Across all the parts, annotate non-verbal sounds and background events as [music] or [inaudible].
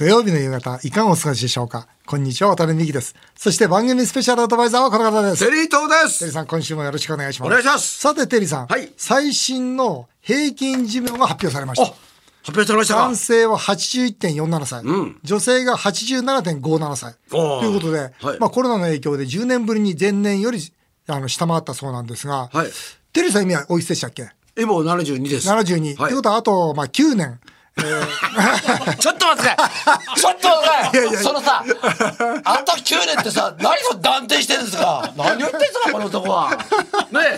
土曜日の夕方、いかがお過ごしでしょうか？こんにちは、渡辺美希です。そして番組スペシャルアドバイザーはこの方です。テリー東です。テリーさん、今週もよろしくお願いします。お願いしますさて、テリーさん。はい最新の平均寿命が発表されましあ、た。発表されましたか男性は81.47歳、ん女性が87.57歳ということで、はいまあ、コロナの影響で10年ぶりに前年よりあの下回ったそうなんですが、はいテリーさん今おいくつでしたっけ？今もう72です。72、はいということはあと、まあ、9年 [laughs] ちょっと待ってちょっと待ってそのさ、あんた9年ってさ、何それ断定してるんですか。何を言ってんすかこの男は。ね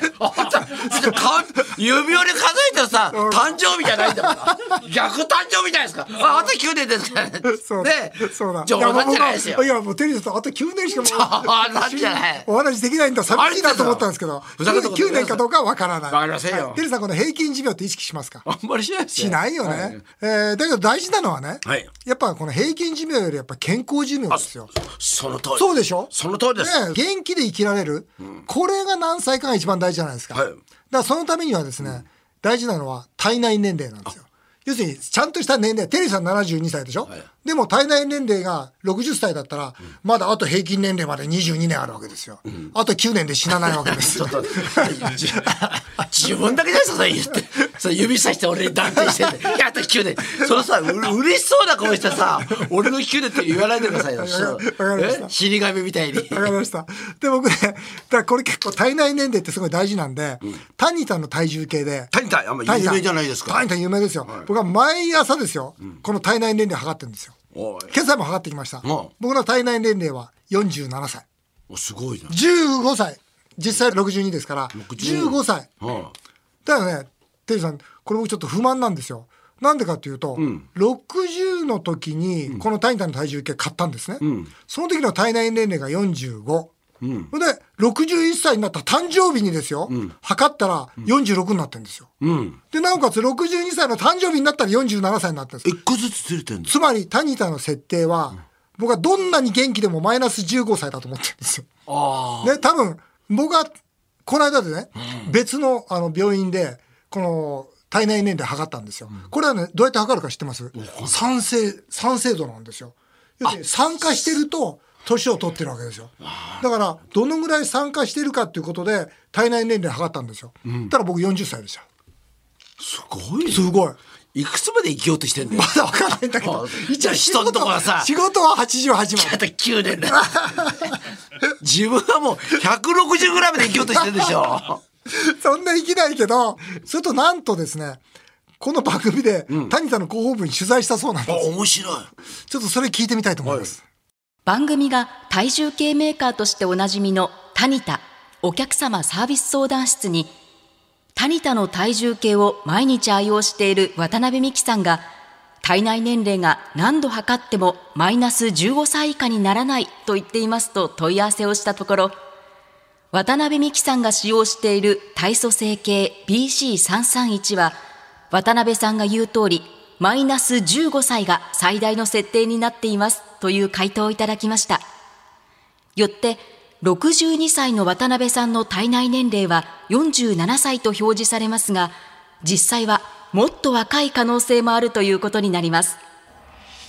え、あんた、か指折り数えてさ、誕生日じゃないんだから。逆誕生日じゃないですか。あ、あんた9年ですからね。そうねえ。そうだ。冗談じゃないですよ。い。やもうテリーさんとあと9年しかもうじゃない。お話できないんだ寂しいなと思ったんですけど。ふざけたこと言9います。年かどうかは分からない。わかりませんよ。はい。テリーさんこの平均寿命って意識しますか？あんまりしないしないよね、えーだけど大事なのはね、はい。やっぱこの平均寿命よりやっぱ健康寿命ですよ。その通り。そうでしょ？その通りです。ね、元気で生きられる、これが何歳かが一番大事じゃないですか。はい。だからそのためにはですね、大事なのは体内年齢なんですよ。要するにちゃんとした年齢テリーさん72歳でしょ、はい。でも体内年齢が60歳だったら、まだあと平均年齢まで22年あるわけですよ、あと9年で死なないわけですよ。[laughs] じ自分だけじゃないですか、それ言って。それ指さして俺に断定してんで。やった9年。そのさ、う嬉しそうな顔してさ、俺の9年って言わないでくださいよ。死神みたいに。わかりました。で、僕ね、だからこれ結構体内年齢ってすごい大事なんで、タニタの体重計で、谷田、あんま有名じゃないですか。タニタ有名ですよ。僕は毎朝ですよ、この体内年齢測ってるんですよ。今朝も測ってきました。ん僕の体内年齢は47歳。おすごいな。15歳。実際62ですから、62 15歳。うんだからね、テリーさん、これ僕ちょっと不満なんですよ。なんでかっていうと、60の時にこのタニタの体重計買ったんですね。その時の体内年齢が45。うん。それで、61歳になった誕生日にですよ、測ったら46になってるんですよ。うん。で、なおかつ62歳の誕生日になったら47歳になってるんです。一個ずつずれてんだ。つまり、タニタの設定は、僕はどんなに元気でもマイナス15歳だと思ってるんですよ。あね、多分、僕は、この間でね、別のあの病院で、この体内年齢測ったんですよ。これはね、どうやって測るか知ってます？酸性、酸性度なんですよ。要するに酸化してると、年を取ってるわけですよ。だから、どのぐらい酸化してるかっていうことで、体内年齢測ったんですよ。たら僕40歳でした。すごいね。すごい。いくつまで生きようとしてんだよ。まだ分かんないんだけど。じゃあ人のとこはさ仕事は88まあと9年だ。[laughs] 自分はもう160ぐらいまで生きようとしてるでしょ。で。[laughs] そんな生きないけど、それとなんとですね、この番組で、谷田の広報部に取材したそうなんあ、です。面白い。ちょっとそれ聞いてみたいと思います。番組が体重計メーカーとしておなじみのタニタお客様サービス相談室にタニタの体重計を毎日愛用している渡辺美樹さんが体内年齢が何度測ってもマイナス15歳以下にならないと言っていますと問い合わせをしたところ渡辺美樹さんが使用している体組成計 BC331 は渡辺さんが言う通りマイナス15歳が最大の設定になっていますという回答をいただきました。よって62歳の渡辺さんの体内年齢は47歳と表示されますが実際はもっと若い可能性もあるということになります。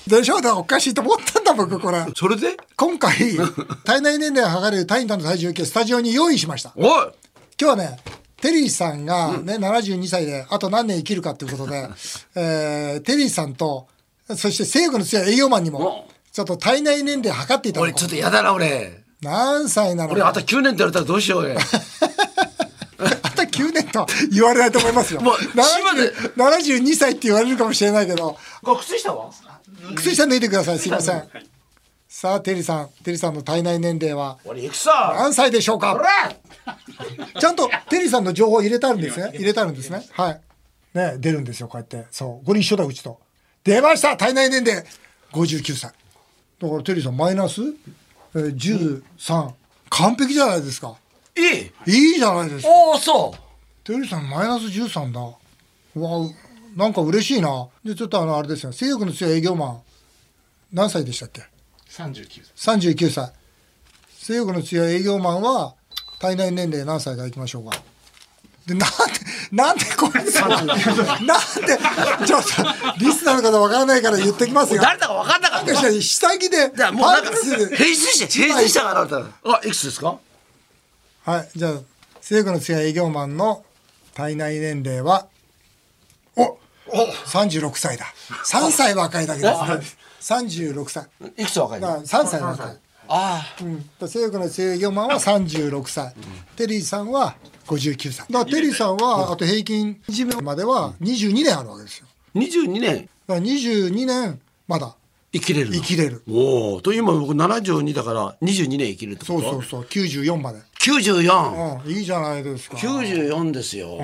でしょ？だおかしいと思ったんだ僕これ。それで？今回 [laughs] 体内年齢を測るタインタの体重計スタジオに用意しました。おい！今日はねテリーさんがね、うん、72歳であと何年生きるかということで、[laughs] えー、テリーさんとそして政府の強い栄養マンにもちょっと体内年齢測っていただこう。俺ちょっと嫌だな俺。何歳なの俺あと9年って言われたらどうしようよ [laughs] 九年と言われないと思いますよ。もう島で72歳って言われるかもしれないけど。靴下は？靴下脱いでください。すみません。さあ、テリーさん、テリーさんの体内年齢は？何歳でしょうか？[laughs] ちゃんとテリーさんの情報入れたんですね？入れたんですね？はい。ね、出るんですよ、こうやって。そう。五人一緒だ、うちと。出ました体内年齢五十九歳。だからテリーさんマイナス、十三、完璧じゃないですか。いいいいじゃないですか。おお、そテリーさんマイナス13だ。うわ、うなんか嬉しいな。で、ちょっとあの、あれですよ。性欲の強い営業マン。何歳でしたっけ？39歳 ?39 歳。性欲の強い営業マンは、体内年齢何歳かいきましょうか？でなんで、なんでこれ、なんで、ちょっと、リスナーの方わからないから言ってきますよ。誰だか分かんなかったなんか下着で、じゃあもうなんかして平出したからあいくつですか？はい、じゃあ、聖子の強い営業マンの体内年齢は、お36歳だ。3歳若いだけです。36歳。いくつ若いの？だから3歳若い。あうん、聖子の強い営業マンは36歳。テリーさんは59歳。だからテリーさんは、あと平均寿命までは22年あるわけですよ。あ22年だから22年、まだ生きれるの生きれる。おおと今僕72だから22年生きるってこと？そうそうそう、94まで。94うん、いいじゃないですか。94ですよ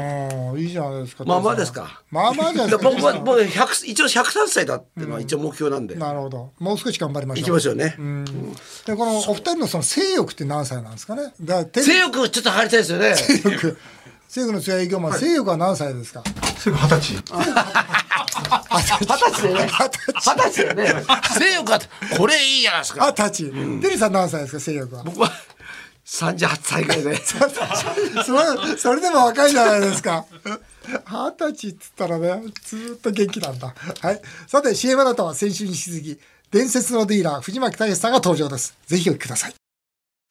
うん、いいじゃないですか。まあまあですかまあまあじゃないですか。僕は僕は100一応103歳だってのは一応目標なんで、なるほど。もう少し頑張りましょう。いきましょうね、でこのお二人のその性欲って何歳なんですかね？性欲ちょっと入りたいですよね性欲。性欲の強い営業マン、性欲は何歳ですか？すぐ [laughs] 二十歳。二十歳でね二十歳でね性欲はこれいいじゃないですかあ、たち。テリーさん何歳ですか、性欲は。僕は38歳ぐらいで [laughs] それ、それでも若いじゃないですか。二十歳っつったらね、ずーっと元気なんだ。はい。さて、CM だとは先週に引き続き、伝説のディーラー、藤巻大さんが登場です。ぜひお聞きください。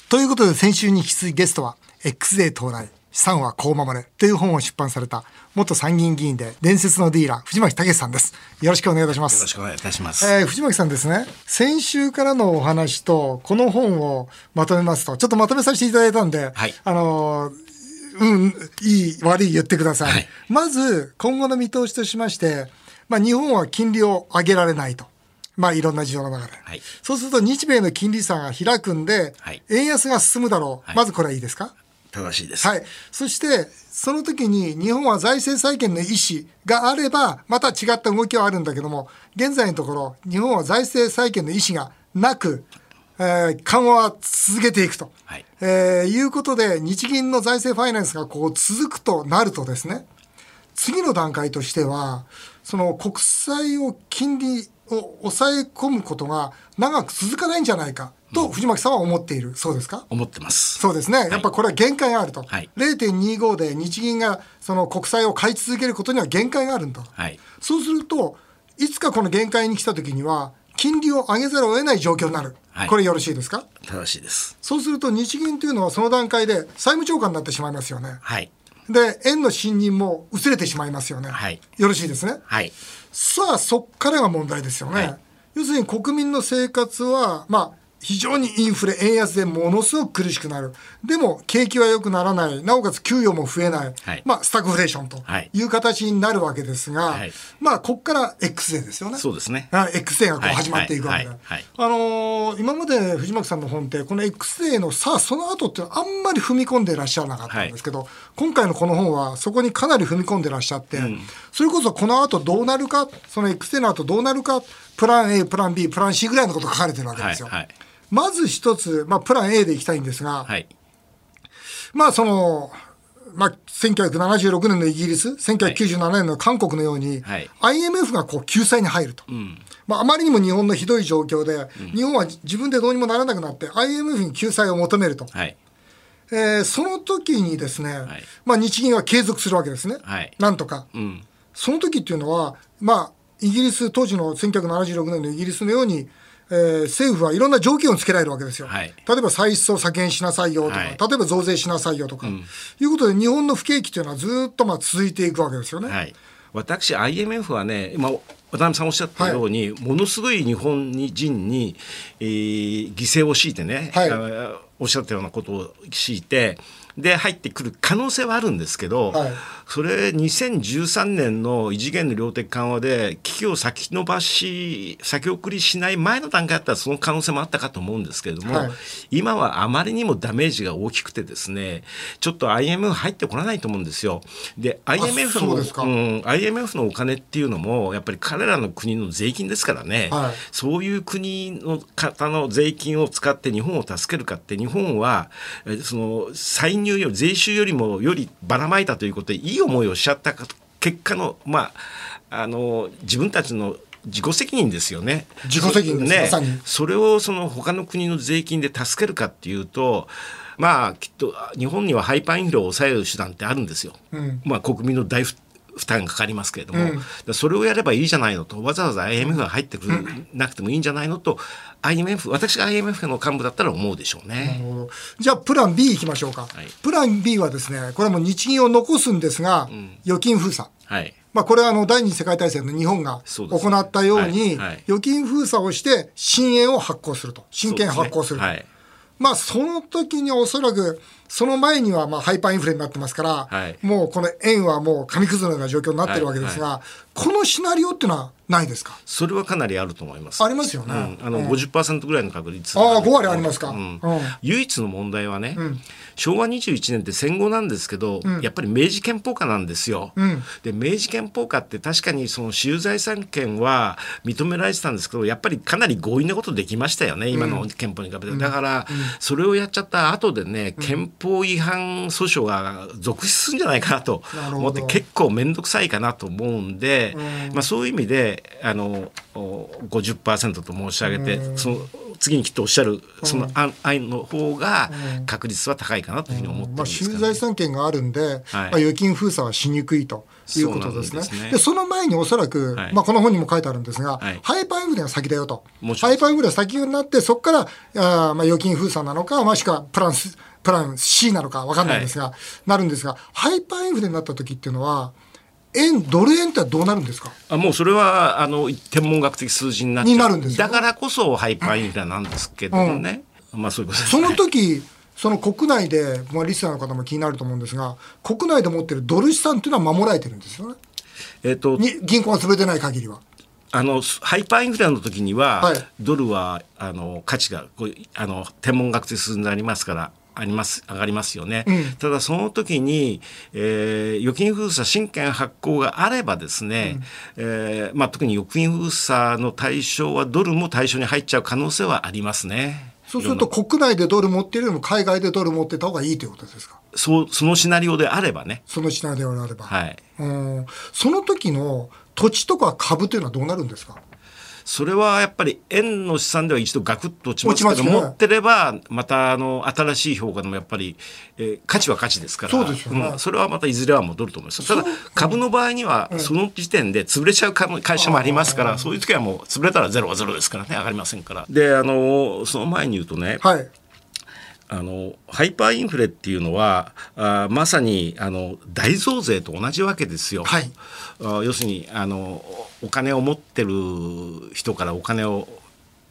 ということで、先週に引き続きゲストは、X デー到来、資産はこう守れという本を出版された、元参議院議員で伝説のディーラー、藤巻大さんです。よろしくお願いいたします。よろしくお願いいたします。えー藤巻さんですね。先週からのお話とこの本をまとめますとちょっとまとめさせていただいたんで、はい。あのーうんいい悪い言ってください、はい。まず今後の見通しとしまして、まあ、日本は金利を上げられないと。まあいろんな事情の中で、はい。そうすると日米の金利差が開くんで、はい。円安が進むだろう、はい。まずこれはいいですか？正しいです。はい。そして、その時に日本は財政再建の意思があれば、また違った動きはあるんだけども、現在のところ、日本は財政再建の意思がなく、えー緩和は続けていくと、はいえーいうことで、日銀の財政ファイナンスがこう続くとなるとですね、次の段階としては、その国債を金利を抑え込むことが長く続かないんじゃないかと藤巻さんは思っている、そうですか？思ってます。そうですね、やっぱこれは限界があると、はい0.25で日銀がその国債を買い続けることには限界があるんだと、はい。そうすると、いつかこの限界に来たときには、金利を上げざるを得ない状況になる、はいこれよろしいですか？正しいです。そうすると、日銀というのはその段階で債務超過になってしまいますよね。はい。で、円の信任も薄れてしまいますよね。はいよろしいですね？はい。さあ、そっからが問題ですよね。はい要するに国民の生活は、まあ、非常にインフレ、円安でものすごく苦しくなる。でも、景気は良くならない。なおかつ給与も増えない。はい。まあ、スタグフレーションとはい。いう形になるわけですが、はい。まあ、ここから X デーですよね。そうですね。はい。X デーがこうはい。始まっていくわけで。はい。はい。あのー今まで藤巻さんの本って、この X デーのさあ、その後ってあんまり踏み込んでいらっしゃらなかったんですけど、今回のこの本はそこにかなり踏み込んでらっしゃって、それこそこの後どうなるか、その X デーの後どうなるか、プラン A、プラン B、プラン C ぐらいのことが書かれてるわけですよ。はい。はいまず一つ、まあ、プラン A でいきたいんですが、はい。まあその、まあ、1976年のイギリス、1997年の韓国のように、はい IMF がこう救済に入ると、まあ、あまりにも日本のひどい状況で、日本は自分でどうにもならなくなって、IMF に救済を求めると、はい。えーその時にですね、いまあ、日銀は継続するわけですね、はいなんとか。うん。その時っていうのは、まあ、イギリス、当時の1976年のイギリスのように、えー政府はいろんな条件をつけられるわけですよ。はい例えば歳出を削減しなさいよとか、はい例えば増税しなさいよとか、いうことで日本の不景気というのはずっとまあ続いていくわけですよね。はい。私 IMF はね今渡辺さんおっしゃったように、ものすごい日本人に、えー犠牲を強いてね、おっしゃったようなことを強いてで入ってくる可能性はあるんですけど、はい。それ2013年の異次元の量的緩和で危機を先延ばし先送りしない前の段階だったらその可能性もあったかと思うんですけれども、はい。今はあまりにもダメージが大きくてですねちょっと IMF 入ってこらないと思うんですよ。で IMF のそうん IMF のお金っていうのもやっぱり彼らの国の税金ですからね、はい。そういう国の方の税金を使って日本を助けるかって日本はえその歳入より税収よりもよりばらまいたということでいい思いをしちゃったか結果のまああの自分たちの自己責任ですよね。自己責任ねそれをその他の国の税金で助けるかっていうとまあきっと日本にはハイパーインフレを抑える手段ってあるんですよ。まあ国民の大負負担がかかりますけれども、それをやればいいじゃないのとわざわざ IMF が入ってくる、なくてもいいんじゃないのと IMF 私が IMF の幹部だったら思うでしょうね。じゃあプラン B いきましょうか、い。プラン B はですねこれはもう日銀を残すんですが、預金封鎖。はい。まあ、これはあの第二次世界大戦の日本が行ったように預金封鎖をして新円を発行すると。新券発行すると。はいまあその時におそらくその前にはまあハイパーインフレになってますから、はい。もうこの円はもう紙くずのような状況になってるわけですが、このシナリオっていうのはないですか？それはかなりあると思います。ありますよね。うん、あの50%ぐらいの確率。ああ5割ありますか、うん。うん。唯一の問題はね、昭和21年って戦後なんですけど、やっぱり明治憲法下なんですよ。ん。で明治憲法下って確かにその私有財産権は認められてたんですけどやっぱりかなり強引なことできましたよね今の憲法に比べて、だから、それをやっちゃった後でね憲法違反訴訟が続出するんじゃないかなと思って結構面倒くさいかなと思うんで、まあ、そういう意味であのお50%と申し上げて、その次にきっとおっしゃるその案案の方が確率は高いかなというふうに思ってますけど、私有財産権があるんで、まあ、預金封鎖はしにくいということですね。そですね。でその前におそらく、はい。まあ、この本にも書いてあるんですが、はい。ハイパーインフレが先だよと。ハイパーインフレが先になって、そこからあーまあ預金封鎖なのか、もしくはプランスプラン C なのか分かんないんですが、なるんですが、ハイパーインフレになった時っていうのは、円、ドル円ってどうなるんですか？あもうそれはあの天文学的数字になっちゃう。になるんですよ。だからこそハイパーインフレなんですけどもね、まあそういうことですそねの時その国内で、まあ、リスナーの方も気になると思うんですが、国内で持ってるドル資産っていうのは守られてるんですよね？えっ、とに銀行が潰れてない限りは。あのハイパーインフレの時には、はい。ドルはあの価値がこうあの天文学的数字になりますからあります上がりますよね、ただその時に、えー預金封鎖新券発行があればですね、えーまあ、特に預金封鎖の対象はドルも対象に入っちゃう可能性はありますね。そうすると国内でドル持っているよりも海外でドル持ってた方がいいということですか？そうそのシナリオであればね。そのシナリオであれば、はい。うん。その時の土地とか株というのはどうなるんですか？それはやっぱり円の資産では一度ガクッと落ちますけどね。持ってればまたあの新しい評価でもやっぱり、えー価値は価値ですからそうですよね。んそれはまたいずれは戻ると思います。ただ株の場合にはその時点で潰れちゃう会社もありますからそういう時はもう潰れたらゼロはゼロですからね上がりませんから。であのその前に言うとね、はいあのハイパーインフレっていうのはあまさにあの大増税と同じわけですよ。はいあ要するにあのお金を持ってる人からお金を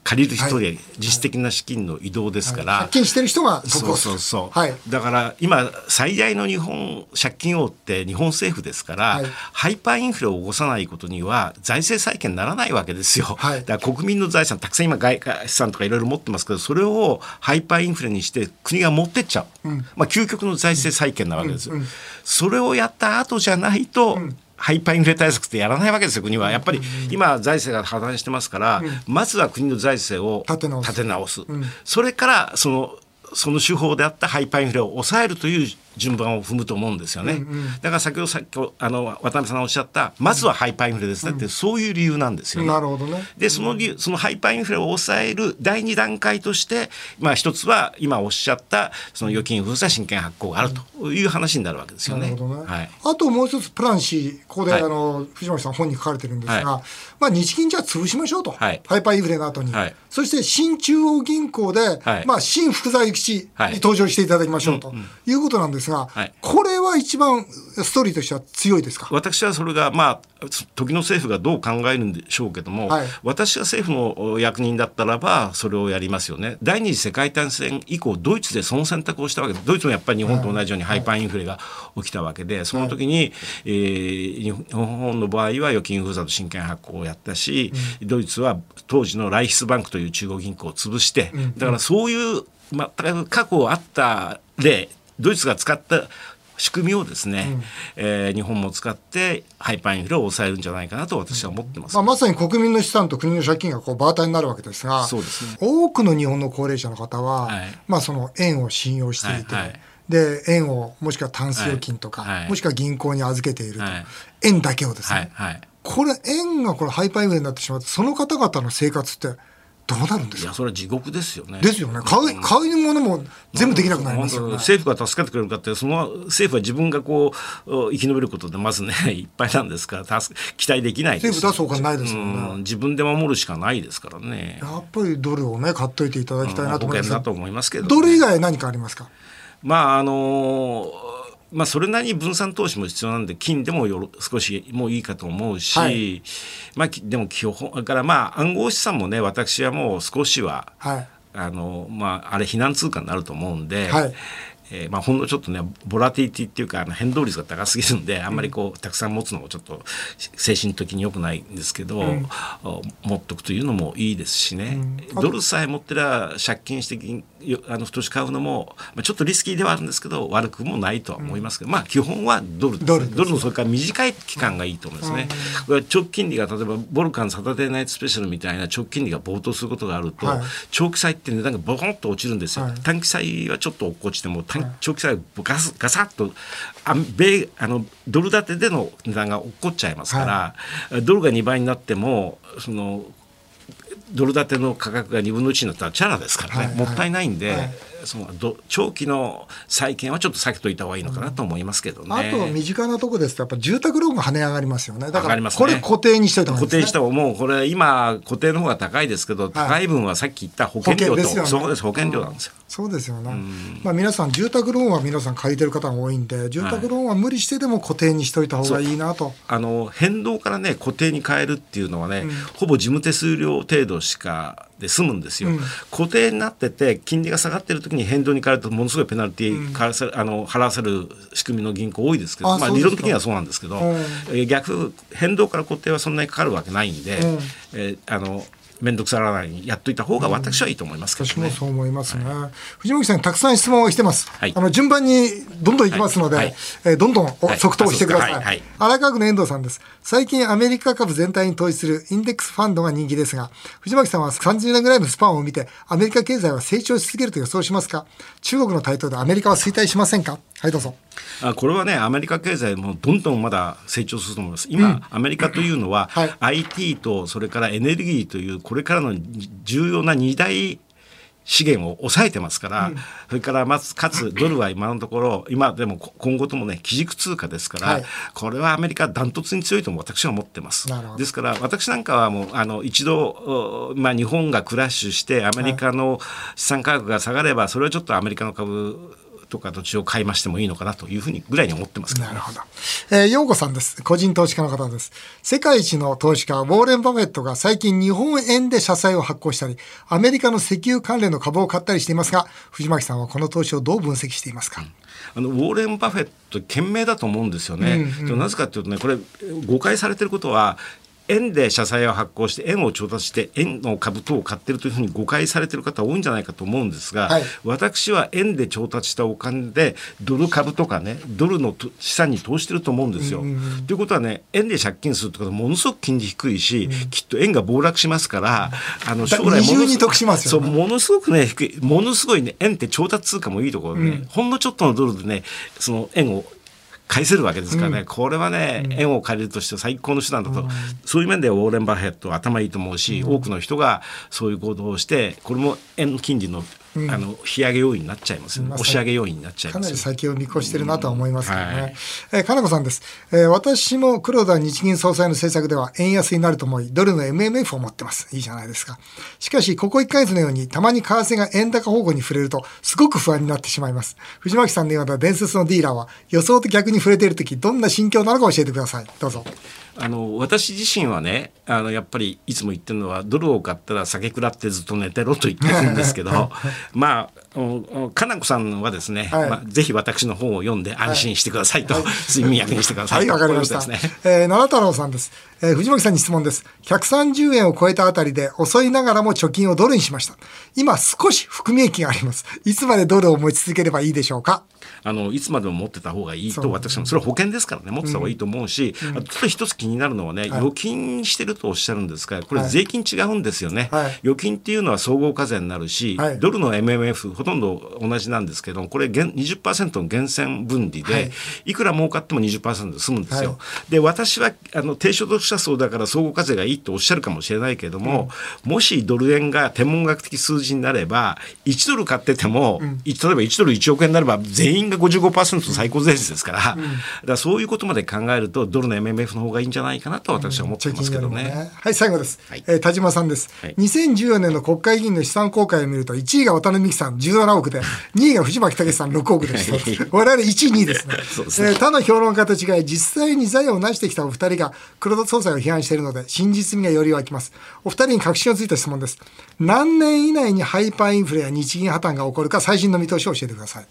借りる人で実質的な資金の移動ですから、借金してる人が得そうそうそう、はい。だから今最大の日本借金王って日本政府ですから、はい。ハイパーインフレを起こさないことには財政再建にならないわけですよ、はい。だから国民の財産たくさん今外貨資産とかいろいろ持ってますけどそれをハイパーインフレにして国が持ってっちゃう、まあ、究極の財政再建なわけです。よ、それをやった後じゃないと、ハイパーインフレ対策ってやらないわけですよ国は。やっぱり今財政が破綻してますから、まずは国の財政を立て直す。立て直す、それからそのその手法であったハイパーインフレを抑えるという順番を踏むと思うんですよね、だから先ほどさっきあの渡辺さんがおっしゃったまずはハイパーインフレですねって、そういう理由なんですよね。なるほどね。でその理由そのハイパーインフレを抑える第二段階として、まあ、一つは今おっしゃったその預金封鎖新券発行があるという話になるわけですよね。なるほどね、はい。あともう一つプラン C ここで、はい。あの藤森さん本に書かれてるんですが、はまあ、日銀じゃあ潰しましょうと、はい。ハイパーインフレの後に、はい。そして新中央銀行で、はい。まあ、新福沢諭吉はい。に登場していただきましょうということなんですが、はい。これは一番ストーリーとしては強いですか？私はそれがまあ時の政府がどう考えるんでしょうけども、はい。私が政府の役人だったらばそれをやりますよね。第二次世界大戦以降ドイツでその選択をしたわけです。ドイツもやっぱり日本と同じようにハイパーインフレが起きたわけでその時に、えー日本の場合は預金封鎖と新券発行をやったし、ドイツは当時のライヒスバンクという中国銀行を潰して、だからそういう全く過去あった例ドイツが使った仕組みをですね、えー日本も使ってハイパーインフレを抑えるんじゃないかなと私は思ってます。まあ、まさに国民の資産と国の借金がこうバーターになるわけですがそうですね。多くの日本の高齢者の方は、はい。まあ、その円を信用していて、はいはい。で円をもしくはタンス預金とか、はい。はい。もしくは銀行に預けていると、はい。円だけをですね、はい。はい。これ円がこれハイパーインフレになってしまってその方々の生活ってどうなるんですか？いやそれは地獄ですよね。ですよね。買う買うものも全部できなくなりますよね。政府が助けてくれるかってその政府は自分がこう生き延びることでまずね [laughs] いっぱいなんですから助期待できないです。政府出すほかないですよね、うん。自分で守るしかないですからね。やっぱりドルをね買っといていただきたいなと思います、保険だと思いますけど、ね、ドル以外何かありますか？まああのまあ、それなりに分散投資も必要なんで金でもよろ少しもういいかと思うし、はい。まあ、きでも基本だからまあ暗号資産もね私はもう少しははい。あの、まあ、あれ避難通貨になると思うんで、はいえーまあ、ほんのちょっとねボラティリティっていうかあの変動率が高すぎるんであんまりこうたくさん持つのもちょっと精神的に良くないんですけど、お持っとくというのもいいですしね、ドルさえ持ってりゃ借金してあの太し買うのも、まあ、ちょっとリスキーではあるんですけど悪くもないとは思いますけど、まあ基本はドルですドルドルのそれから短い期間がいいと思うんですね。これは長期金利が例えばボルカンサタデーナイトスペシャルみたいな長期金利が暴騰することがあると、はい。長期債って値段がボコンと落ちるんですよ。はい。短期債はちょっと落っこちても短長期債はガスガサッとあ米あのドル建てでの値段が落っこっちゃいますから、ドルが2倍になってもそのドル建ての価格が2分の1になったらチャラですからね、はいもったいないんで、はい。そのど長期の債券はちょっと避けといた方がいいのかなと思いますけどね。あと身近なとこですとやっぱ住宅ローンが跳ね上がりますよね。だからこれ固定にしといた方がいいですね。固定した方もうこれ今固定の方が高いですけど、高い分はさっき言った保険料と保険ですよね。そうです保険料なんですよ。そうですよね、まあ、皆さん住宅ローンは皆さん借りてる方が多いんで住宅ローンは無理してでも固定にしといた方がいいなと。あの変動からね固定に変えるっていうのはね、ほぼ事務手数料程度しかで済むんですよ、固定になってて金利が下がってる時に変動に変えるとものすごいペナルティー払わせる、あの払わせる仕組みの銀行多いですけどまあ、理論的にはそうなんですけど、うん。えー逆変動から固定はそんなにかかるわけないんで、うん。えーあの面倒くさがらないやっといた方が私はいいと思いますけどね。私もそう思いますね、藤巻さんにたくさん質問をしてます、はい。あの順番にどんどんいきますので、はい。はいえーどんどん即答してください。荒川区の遠藤さんです。最近アメリカ株全体に投資するインデックスファンドが人気ですが藤巻さんは30年ぐらいのスパンを見てアメリカ経済は成長し続けると予想しますか？中国の台頭でアメリカは衰退しませんか？はいどうぞ。あこれはねアメリカ経済もどんどんまだ成長すると思います。今、アメリカというのは、はい。IT とそれからエネルギーというこれからの重要な二大資源を抑えてますから、それからまずかつ [clears throat] ドルは今のところ今でもこ今後ともね基軸通貨ですから、はい。これはアメリカダントツに強いとも私は思ってます。ですから私なんかはもうあの一度、おまあ、日本がクラッシュしてアメリカの資産価格が下がればそれはちょっとアメリカの株とか土地を買いましてもいいのかなというふうにぐらいに思ってますねなるほど。えー、ようこさんです。個人投資家の方です。世界一の投資家、ウォーレン・バフェットが最近日本円で社債を発行したり、アメリカの石油関連の株を買ったりしていますが、藤巻さんはこの投資をどう分析していますか、あのウォーレン・バフェット賢明だと思うんですよね。でもなぜかというとねこれ誤解されてることは円で社債を発行して円を調達して円の株等を買ってるというふうに誤解されてる方多いんじゃないかと思うんですが、はい。私は円で調達したお金でドル株とかねドルのと資産に投してると思うんですよ。ということはね円で借金するってことはものすごく金利低いし、きっと円が暴落しますから、あの将来ものに得しますよね。そうものすごくね低いものすごいね円って調達通貨もいいところでね、ほんのちょっとのドルでねその円を返せるわけですからね、これはね、円を借りるとして最高の手段だと、そういう面ではウォーレン・バフェットは頭いいと思うし、多くの人がそういう行動をしてこれも円金利の,、あの引き上げ要因になっちゃいますよね、押し上げ要因になっちゃいかなりますよね先を見越してるなとは思いますけどね。はいえー金子さんです、えー私も黒田日銀総裁の政策では円安になると思い、ドルの MMF を持ってます。いいじゃないですか。しかし、ここ1ヶ月のように、たまに為替が円高方向に触れると、すごく不安になってしまいます。藤巻さんのような伝説のディーラーは、予想と逆に触れているとき、どんな心境なのか教えてください。どうぞ。あの私自身はねあのやっぱりいつも言ってるのはドルを買ったら酒食らってずっと寝てろと言ってるんですけど [laughs] まあかなこさんはですね、はいまあ、ぜひ私の本を読んで安心してくださいと、睡眠薬にしてくださはいい、とわかりました。ね。えー、七太郎さんです。えー藤巻さんに質問です。130円を超えたあたりで遅いながらも貯金をドルにしました。今少し含み益があります。いつまでドルを持ち続ければいいでしょうか？あのいつまでも持ってた方がいいと私もそれは保険ですからね。持ってた方がいいと思うし、あとちょっと一つ気になるのはね、預金してるとおっしゃるんですがこれはい税金違うんですよね、はい。預金っていうのは総合課税になるし、はい。ドルの MMF ほとんど同じなんですけどこれ20%の源泉分離で、はい、いくら儲かっても20%で済むんですよ。はい、で私はあの低所得者層だから相互課税がいいとおっしゃるかもしれないけれども、うん、もしドル円が天文学的数字になれば1ドル買ってても、うん、例えば1ドル1億円になれば全員が55%の最高税率ですから、うん、だからそういうことまで考えるとドルの MMF の方がいいんじゃないかなと私は思ってますけどね。ね。はい最後です、はい、えー、田島さんです、はい、2014年の国会議員の資産公開を見ると1位が渡辺美樹さん17億で [laughs] 2位が藤巻武さん6億でした。我々1位2位ですね。[laughs] すね、えー、他の評論家と違い実際に財を成してきたお二人が黒田総裁を批判しているので真実味がより湧きます。お二人に確信をついた質問です。何年以内にハイパーインフレや日銀破綻が起こるか最新の見通しを教えてください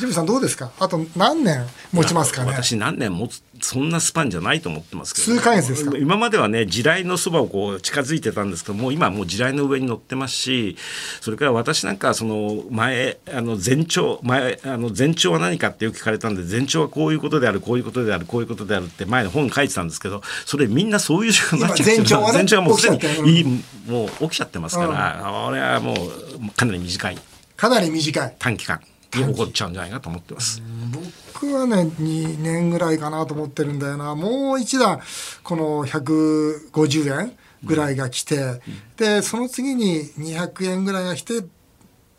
ジムさんどうですか？あと何年持ちますかね？私何年持つそんなスパンじゃないと思ってますけど、ね、数ヶ月ですか？今まではね地雷のそばをこう近づいてたんですけどもう今はもう地雷の上に乗ってますしそれから私なんかその前あの前兆前あの前兆は何かってよく聞かれたんで前兆はこういうことであるこういうことであるこういうことであるって前の本書いてたんですけどそれみんなそういう仕になっちゃって前兆は、ね、前兆は [laughs] もうすでにいいもう起きちゃってますから、うん、俺はもうかなり短い。かなり短い。短期間に起こっちゃうんじゃないかと思ってます。僕はね2年ぐらいかなと思ってるんだよなもう一段この150円ぐらいが来て、うん、でその次に200円ぐらいが来て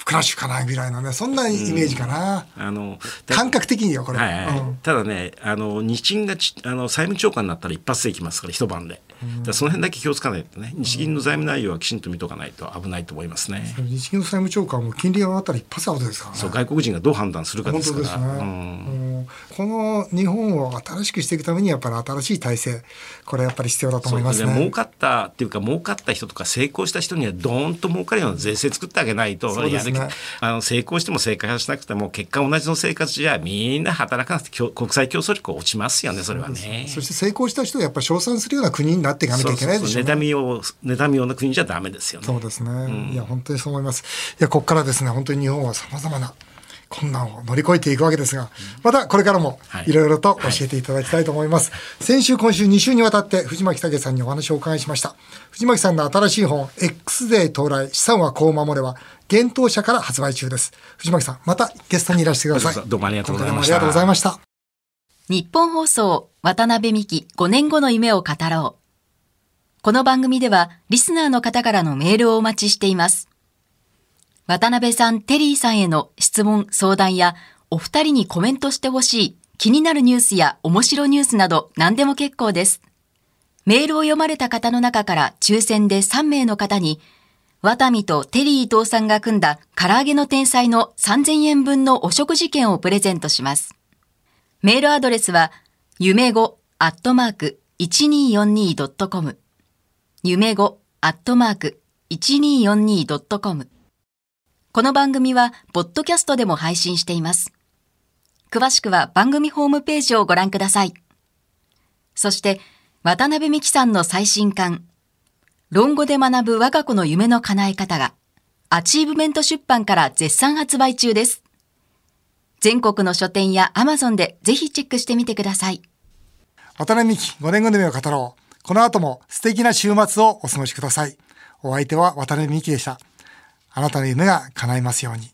クラッシュかなぐらいのねそんなイメージかな、うん、あの感覚的によこれ、はいはいうん、ただねあの日銀があの債務超過になったら一発でいきますから一晩で。だその辺だけ気をつかないとね日銀の財務内容はきちんと見とかないと危ないと思いますね。日銀の債務長官も金利が上がったら一発アウトですからね。そう外国人がどう判断するかですから。本当ですね、うんこの日本を新しくしていくためにやっぱり新しい体制これやっぱり必要だと思いますね。儲かったっていうか儲かった人とか成功した人にはどーんと儲かるような税制作ってあげないと、ね、あの成功しても成功しなくても結果同じの生活じゃみんな働かなくて国際競争力落ちますよねそれはね。そして成功した人をやっぱり称賛するような国になっていかなきゃいけないでしょうね。妬みを妬みような国じゃダメですよね。そうですね。うん、いや本当にそう思います。いやここからですね本当に日本はさまざまな困難を乗り越えていくわけですが、またこれからもいろいろと教えていただきたいと思います。はいはい、先週、今週2週にわたって藤巻武さんにお話をお伺いしました。藤巻さんの新しい本、X デー到来、資産はこう守れば、幻冬社から発売中です。藤巻さん、またゲストにいらしてください。どうもありがとうございました。ありがとうございました。日本放送、渡辺美希5年後の夢を語ろう。この番組では、リスナーの方からのメールをお待ちしています。渡辺さん、テリーさんへの質問、相談や、お二人にコメントしてほしい気になるニュースや面白ニュースなど何でも結構です。メールを読まれた方の中から抽選で3名の方に、ワタミとテリー伊藤さんが組んだ唐揚げの天才の3000円分のお食事券をプレゼントします。メールアドレスは、夢語アットマーク 1242.com 夢語アットマーク 1242.com この番組は、ポッドキャストでも配信しています。詳しくは番組ホームページをご覧ください。そして、渡辺美樹さんの最新刊、論語で学ぶ我が子の夢の叶え方が、アチーブメント出版から絶賛発売中です。全国の書店やアマゾンでぜひチェックしてみてください。渡辺美樹5年後の夢を語ろう。この後も素敵な週末をお過ごしください。お相手は渡辺美樹でした。あなたの夢が叶いますように。